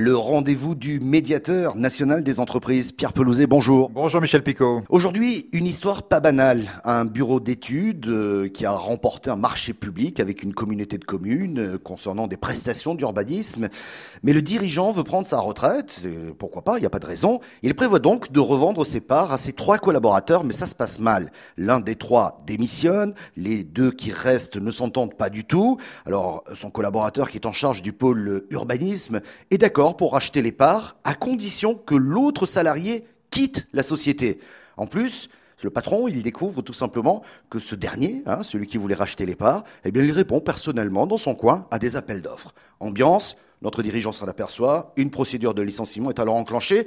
le rendez-vous du médiateur national des entreprises. Pierre Pelouzet, bonjour. Bonjour Michel Picot. Aujourd'hui, une histoire pas banale. Un bureau d'études euh, qui a remporté un marché public avec une communauté de communes euh, concernant des prestations d'urbanisme. Mais le dirigeant veut prendre sa retraite. Pourquoi pas, il n'y a pas de raison. Il prévoit donc de revendre ses parts à ses trois collaborateurs, mais ça se passe mal. L'un des trois démissionne, les deux qui restent ne s'entendent pas du tout. Alors, son collaborateur qui est en charge du pôle urbanisme est d'accord pour racheter les parts à condition que l'autre salarié quitte la société. En plus, le patron, il découvre tout simplement que ce dernier, hein, celui qui voulait racheter les parts, eh il répond personnellement dans son coin à des appels d'offres. Ambiance, notre dirigeant s'en aperçoit, une procédure de licenciement est alors enclenchée.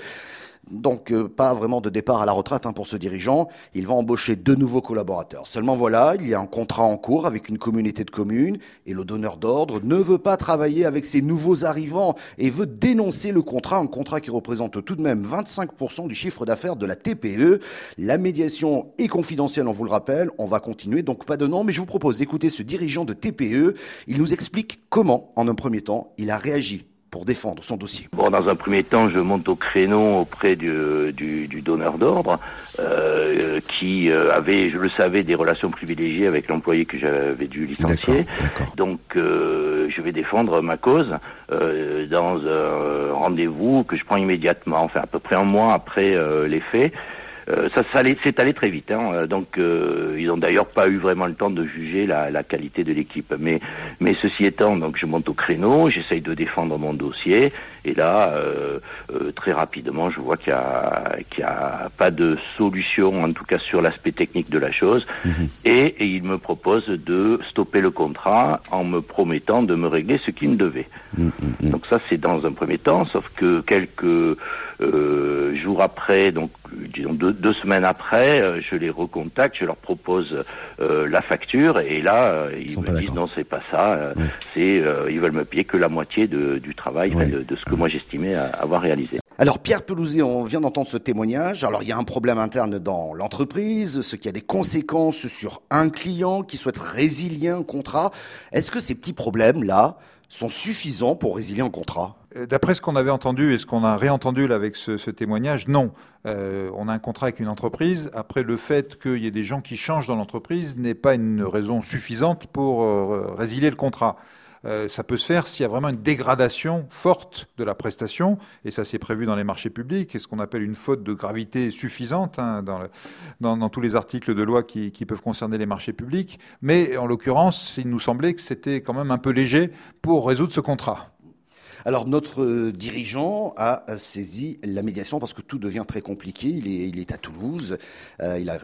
Donc euh, pas vraiment de départ à la retraite hein, pour ce dirigeant. Il va embaucher deux nouveaux collaborateurs. Seulement voilà, il y a un contrat en cours avec une communauté de communes et le donneur d'ordre ne veut pas travailler avec ces nouveaux arrivants et veut dénoncer le contrat, un contrat qui représente tout de même 25% du chiffre d'affaires de la TPE. La médiation est confidentielle, on vous le rappelle. On va continuer, donc pas de nom, mais je vous propose d'écouter ce dirigeant de TPE. Il nous explique comment, en un premier temps, il a réagi pour défendre son dossier Bon, dans un premier temps, je monte au créneau auprès du, du, du donneur d'ordre, euh, qui euh, avait, je le savais, des relations privilégiées avec l'employé que j'avais dû licencier. Donc, euh, je vais défendre ma cause euh, dans un rendez-vous que je prends immédiatement, enfin à peu près un mois après les faits. Euh, ça, ça s'est allé très vite. Hein. Euh, donc, euh, ils ont d'ailleurs pas eu vraiment le temps de juger la, la qualité de l'équipe. Mais, mais ceci étant, donc je monte au créneau, j'essaye de défendre mon dossier, et là, très rapidement, je vois qu'il y a, pas de solution, en tout cas sur l'aspect technique de la chose, mhm. et, et, il me propose de stopper le contrat en me promettant de me régler ce qu'il me devait. Mhm, mhm. Donc ça, c'est dans un premier temps, sauf que quelques jours après, donc disons deux, deux semaines après, euh, je les recontacte, je leur propose euh, la facture et là ils, me disent non c'est pas ça, c'est ils veulent me payer que la moitié de, du travail, de, de, ce que moi j'estimais avoir réalisé. Alors Pierre Pelouzet, on vient d'entendre ce témoignage. Alors il y a un problème interne dans l'entreprise, ce qui a des conséquences sur un client qui souhaite résilier un contrat. Est-ce que ces petits problèmes là sont suffisants pour résilier un contrat? euh, D'après ce qu'on avait entendu et ce qu'on a réentendu avec ce, témoignage, non. Euh, on a un contrat avec une entreprise. Après, le fait qu'il y ait des gens qui changent dans l'entreprise n'est pas une raison suffisante pour euh, résilier le contrat. Euh, ça peut se faire s'il y a vraiment une dégradation forte de la prestation, et ça c'est prévu dans les marchés publics, et ce qu'on appelle une faute de gravité suffisante hein, dans, tous les articles de loi qui, peuvent concerner les marchés publics. Mais en l'occurrence, il nous semblait que c'était quand même un peu léger pour résoudre ce contrat. Alors notre euh, dirigeant a saisi la médiation parce que tout devient très compliqué. Il est, il est à Toulouse. Euh, il a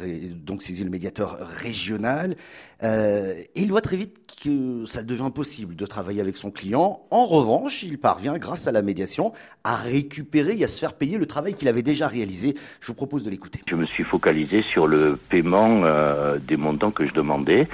donc saisi le médiateur régional. Euh, et il voit très vite que ça devient impossible de travailler avec son client. En revanche, il parvient, grâce à la médiation, à récupérer et à se faire payer le travail qu'il avait déjà réalisé. Je vous propose de l'écouter. Je me suis focalisé sur le paiement euh, des montants que je demandais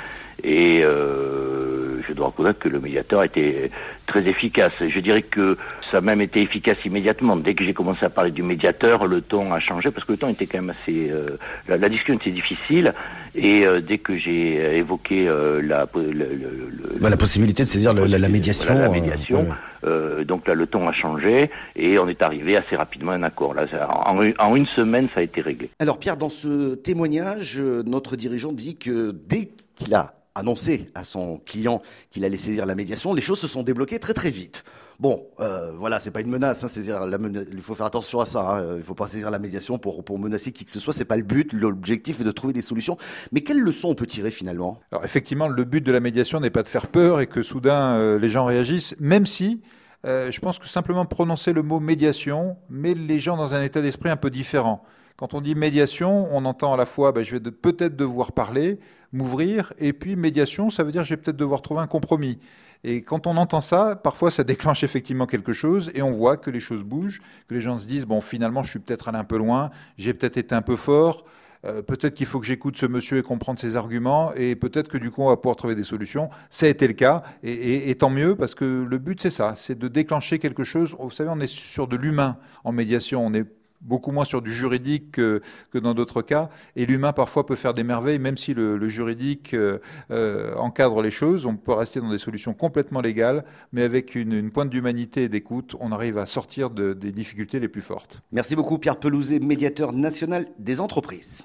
et euh, je dois reconnaître que le médiateur était très efficace. Je dirais que ça a même été efficace immédiatement. Dès que j'ai commencé à parler du médiateur, le ton a changé parce que le ton était quand même assez... Euh, la, la, discussion était difficile et euh, dès que j'ai évoqué euh, la, le, le, bah, la possibilité de saisir la, la, médiation... la médiation euh, donc là, le ton a changé et on est arrivé assez rapidement à un accord. Là, en, en, une semaine, ça a été réglé. Alors Pierre, dans ce témoignage, notre dirigeant dit que dès qu'il a annoncé à son client qu'il allait saisir la médiation, les choses se sont débloquées très très vite. Bon, euh, voilà, c'est pas une menace. Hein, il faut faire attention à ça. Hein, il faut pas saisir la médiation pour menacer qui que ce soit. C'est pas le but. L'objectif est de trouver des solutions. Mais quelles leçons on peut tirer finalement? Alors effectivement, le but de la médiation n'est pas de faire peur et que soudain euh, les gens réagissent, même si euh, je pense que simplement prononcer le mot médiation met les gens dans un état d'esprit un peu différent. Quand on dit médiation, on entend à la fois ben, je vais peut-être devoir parler, m'ouvrir, et puis médiation, ça veut dire je vais peut-être devoir trouver un compromis. Et quand on entend ça, parfois ça déclenche effectivement quelque chose et on voit que les choses bougent, que les gens se disent bon finalement je suis peut-être allé un peu loin, j'ai peut-être été un peu fort, euh, peut-être qu'il faut que j'écoute ce monsieur et comprendre ses arguments et peut-être que du coup on va pouvoir trouver des solutions. Ça a été le cas et, et, tant mieux parce que le but c'est ça, c'est de déclencher quelque chose. Vous savez, on est sur de l'humain en médiation, on est beaucoup moins sur du juridique que, dans d'autres cas. Et l'humain parfois peut faire des merveilles, même si le, juridique euh, euh encadre les choses. On peut rester dans des solutions complètement légales, mais avec une, pointe d'humanité et d'écoute, on arrive à sortir de, des difficultés les plus fortes. Merci beaucoup Pierre Pelouzet, médiateur national des entreprises.